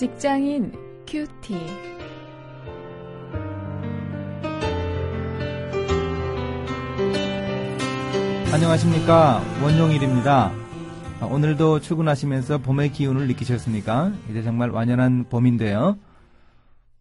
직장인 큐티. 안녕하십니까 원용일입니다. 아, 오늘도 출근하시면서 봄의 기운을 느끼셨습니까? 이제 정말 완연한 봄인데요.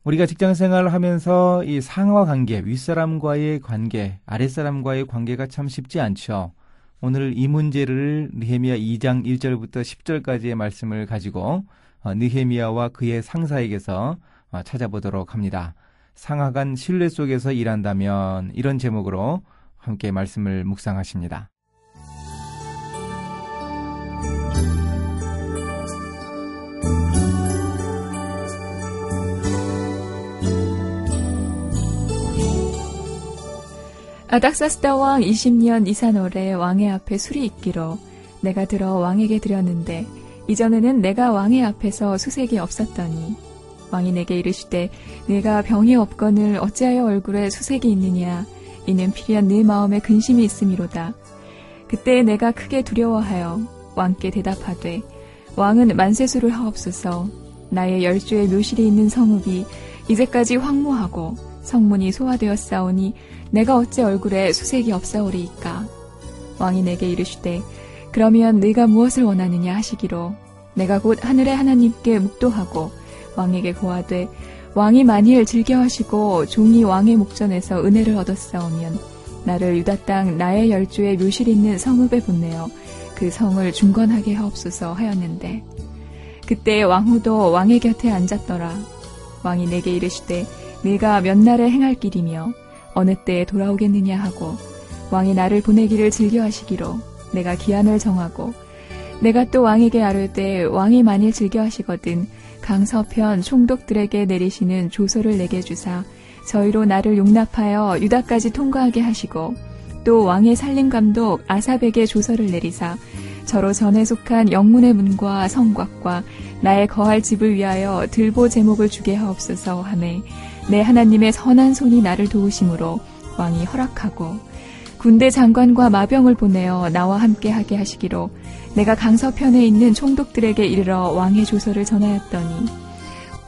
우리가 직장 생활을 하면서 이 상하 관계, 윗사람과의 관계, 아랫사람과의 관계가 참 쉽지 않죠. 오늘 이 문제를 느헤미야 2장 1절부터 10절까지의 말씀을 가지고 어, 느헤미야와 그의 상사에게서 어, 찾아보도록 합니다. 상하간 신뢰 속에서 일한다면 이런 제목으로 함께 말씀을 묵상하십니다. 아닥사스다 왕 20년 이산월에 왕의 앞에 술이 있기로 내가 들어 왕에게 드렸는데 이전에는 내가 왕의 앞에서 수색이 없었더니 왕이 내게 이르시되 내가 병이 없거늘 어찌하여 얼굴에 수색이 있느냐? 이는 필요한 네 마음에 근심이 있음이로다. 그때 내가 크게 두려워하여 왕께 대답하되 왕은 만세수를 하옵소서. 나의 열주의 묘실이 있는 성읍이 이제까지 황무하고 성문이 소화되었사오니 내가 어찌 얼굴에 수색이 없사오리이까? 왕이 내게 이르시되 그러면 네가 무엇을 원하느냐 하시기로 내가 곧 하늘의 하나님께 묵도하고 왕에게 고하되 왕이 만일 즐겨하시고 종이 왕의 목전에서 은혜를 얻었사오면 나를 유다 땅 나의 열주의 묘실 있는 성읍에 보내어 그 성을 중건하게 하옵소서 하였는데 그때 왕후도 왕의 곁에 앉았더라. 왕이 내게 이르시되 네가 몇 날에 행할 길이며 어느 때에 돌아오겠느냐 하고 왕이 나를 보내기를 즐겨하시기로 내가 기한을 정하고 내가 또 왕에게 아뢰되 왕이 만일 즐겨 하시거든 강서편 총독들에게 내리시는 조서를 내게 주사 저희로 나를 용납하여 유다까지 통과하게 하시고 또 왕의 살림 감독 아삽에게 조서를 내리사 저로 전에 속한 영문의 문과 성곽과 나의 거할 집을 위하여 들보 제목을 주게 하옵소서 하매 내 하나님의 선한 손이 나를 도우심으로 왕이 허락하고 군대 장관과 마병을 보내어 나와 함께 하게 하시기로 내가 강서편에 있는 총독들에게 이르러 왕의 조서를 전하였더니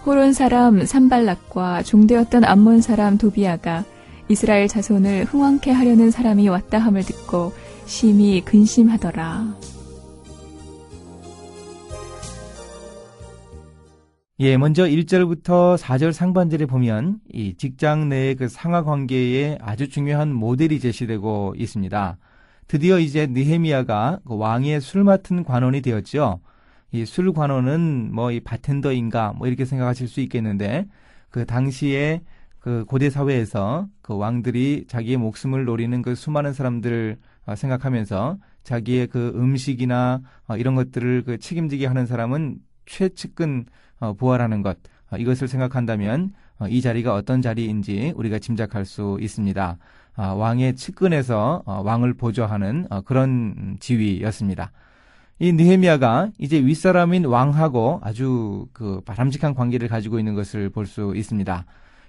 호론 사람 산발락과 종되었던 암몬 사람 도비아가 이스라엘 자손을 흥왕케 하려는 사람이 왔다 함을 듣고 심히 근심하더라. 예, 먼저 1절부터 4절 상반절에 보면 이 직장 내의 그 상하 관계에 아주 중요한 모델이 제시되고 있습니다. 드디어 이제 느헤미야가 그 왕의 술 맡은 관원이 되었죠. 이 술 관원은 뭐 이 바텐더인가 뭐 이렇게 생각하실 수 있겠는데 그 당시에 그 고대 사회에서 그 왕들이 자기의 목숨을 노리는 그 수많은 사람들을 어, 생각하면서 자기의 그 음식이나 어, 이런 것들을 그 책임지게 하는 사람은 최측근 어, 부활하는 것 어, 이것을 생각한다면 어, 이 자리가 어떤 자리인지 우리가 짐작할 수 있습니다. 왕의 측근에서 왕을 보조하는 그런 지위였습니다. 이 느헤미야가 이제 윗사람인 왕하고 아주 그 바람직한 관계를 가지고 있는 것을 볼 수 있습니다.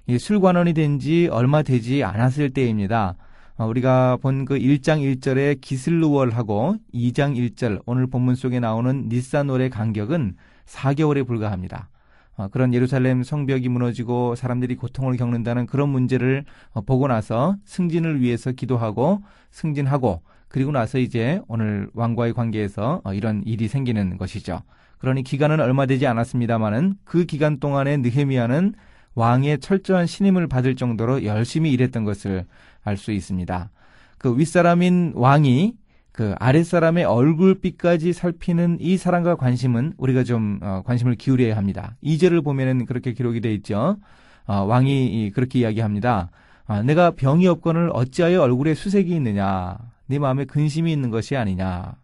이 술관원이 된 지 얼마 되지 않았을 때입니다. 우리가 본 그 1장 1절의 기슬루월하고 2장 1절 오늘 본문 속에 나오는 니사놀의 간격은 4개월에 불과합니다. 어, 그런 예루살렘 성벽이 무너지고 사람들이 고통을 겪는다는 그런 문제를 어, 보고 나서 승진을 위해서 기도하고 승진하고 그리고 나서 이제 오늘 왕과의 관계에서 어, 이런 일이 생기는 것이죠. 그러니 기간은 얼마 되지 않았습니다만은 그 기간 동안에 느헤미야는 왕의 철저한 신임을 받을 정도로 열심히 일했던 것을 알 수 있습니다. 그 윗사람인 왕이 그 아랫사람의 얼굴빛까지 살피는 이 사랑과 관심은 우리가 좀 어, 관심을 기울여야 합니다. 이절을 보면은 그렇게 기록이 되어 있죠. 어, 왕이 그렇게 이야기합니다. 아, 내가 병이 없거늘 어찌하여 얼굴에 수색이 있느냐? 네 마음에 근심이 있는 것이 아니냐?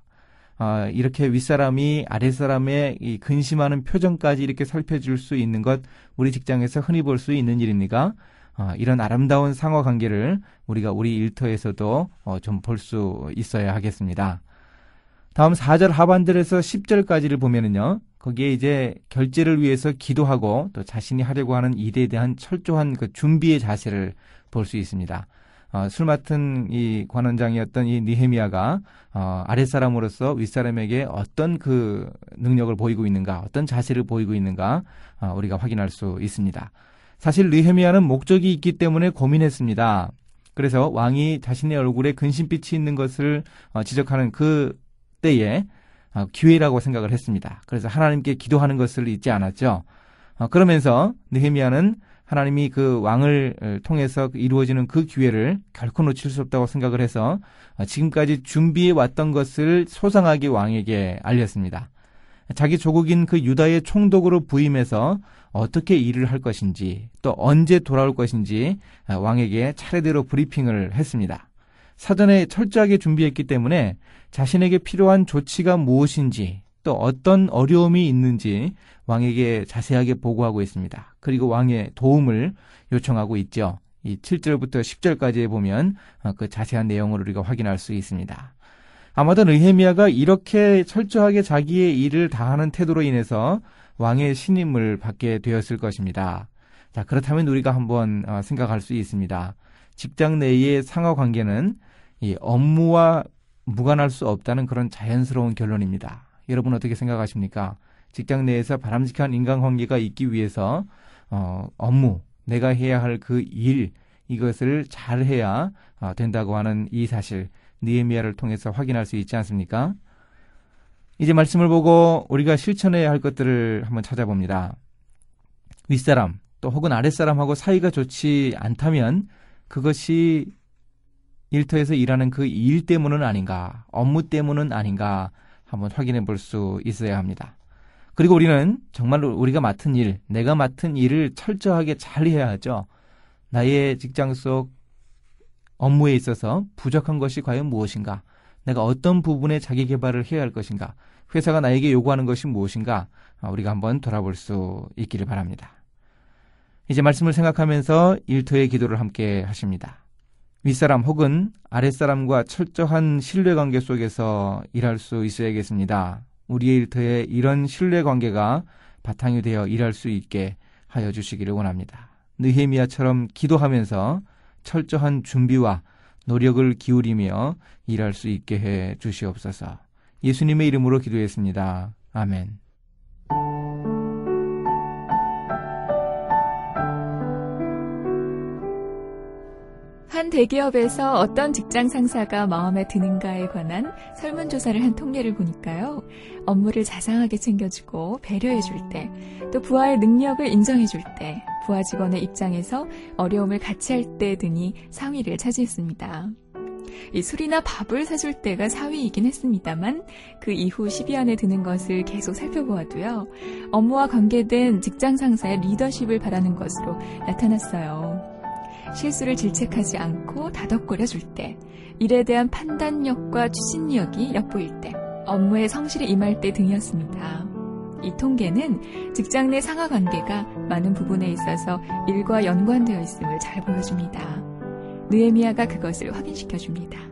아, 이렇게 윗사람이 아랫사람의 이 근심하는 표정까지 이렇게 살펴줄 수 있는 것 우리 직장에서 흔히 볼 수 있는 일입니까? 어, 이런 아름다운 상호 관계를 우리가 우리 일터에서도 어, 좀 볼 수 있어야 하겠습니다. 다음 4절 하반절에서 10절까지를 보면은요. 거기에 이제 결제를 위해서 기도하고 또 자신이 하려고 하는 일에 대한 철저한 그 준비의 자세를 볼 수 있습니다. 어, 술 맡은 이 관원장이었던 이 니헤미야가 어, 아랫사람으로서 윗사람에게 어떤 그 능력을 보이고 있는가, 어떤 자세를 보이고 있는가 어, 우리가 확인할 수 있습니다. 사실 니헤미야는 목적이 있기 때문에 고민했습니다. 그래서 왕이 자신의 얼굴에 근심빛이 있는 것을 어, 지적하는 그 때에 어, 기회라고 생각을 했습니다. 그래서 하나님께 기도하는 것을 잊지 않았죠. 어, 그러면서 느헤미야는 하나님이 그 왕을 통해서 이루어지는 그 기회를 결코 놓칠 수 없다고 생각을 해서 지금까지 준비해 왔던 것을 소상하게 왕에게 알렸습니다. 자기 조국인 그 유다의 총독으로 부임해서 어떻게 일을 할 것인지 또 언제 돌아올 것인지 왕에게 차례대로 브리핑을 했습니다. 사전에 철저하게 준비했기 때문에 자신에게 필요한 조치가 무엇인지 또 어떤 어려움이 있는지 왕에게 자세하게 보고하고 있습니다. 그리고 왕의 도움을 요청하고 있죠. 이 7절부터 10절까지에 보면 어, 그 자세한 내용을 우리가 확인할 수 있습니다. 아마도 느헤미야가 이렇게 철저하게 자기의 일을 다하는 태도로 인해서 왕의 신임을 받게 되었을 것입니다. 자, 그렇다면 우리가 한번 어, 생각할 수 있습니다. 직장 내의 상하 관계는 이 업무와 무관할 수 없다는 그런 자연스러운 결론입니다. 여러분 어떻게 생각하십니까? 직장 내에서 바람직한 인간관계가 있기 위해서 어, 업무, 내가 해야 할 그 일, 이것을 잘 해야 어, 된다고 하는 이 사실, 니에미아를 통해서 확인할 수 있지 않습니까? 이제 말씀을 보고 우리가 실천해야 할 것들을 한번 찾아봅니다. 윗사람, 또 혹은 아랫사람하고 사이가 좋지 않다면 그것이 일터에서 일하는 그 일 때문은 아닌가, 업무 때문은 아닌가 한번 확인해 볼 수 있어야 합니다. 그리고 우리는 정말로 우리가 맡은 일, 내가 맡은 일을 철저하게 잘 해야 하죠. 나의 직장 속 업무에 있어서 부족한 것이 과연 무엇인가? 내가 어떤 부분에 자기 개발을 해야 할 것인가? 회사가 나에게 요구하는 것이 무엇인가? 아, 우리가 한번 돌아볼 수 있기를 바랍니다. 이제 말씀을 생각하면서 일터의 기도를 함께 하십니다. 윗사람 혹은 아랫사람과 철저한 신뢰관계 속에서 일할 수 있어야겠습니다. 우리의 일터에 이런 신뢰관계가 바탕이 되어 일할 수 있게 하여 주시기를 원합니다. 느헤미야처럼 기도하면서 철저한 준비와 노력을 기울이며 일할 수 있게 해 주시옵소서. 예수님의 이름으로 기도했습니다. 아멘. 한 대기업에서 어떤 직장 상사가 마음에 드는가에 관한 설문조사를 한 통계를 보니까요. 업무를 자상하게 챙겨주고 배려해줄 때, 또 부하의 능력을 인정해줄 때, 부하 직원의 입장에서 어려움을 같이 할 때 등이 상위를 차지했습니다. 이 술이나 밥을 사줄 때가 4위이긴 했습니다만 그 이후 10위 안에 드는 것을 계속 살펴보아도요. 업무와 관계된 직장 상사의 리더십을 바라는 것으로 나타났어요. 실수를 질책하지 않고 다독거려 줄 때, 일에 대한 판단력과 추진력이 엿보일 때, 업무에 성실히 임할 때 등이었습니다. 이 통계는 직장 내 상하 관계가 많은 부분에 있어서 일과 연관되어 있음을 잘 보여줍니다. 느에미아가 그것을 확인시켜 줍니다.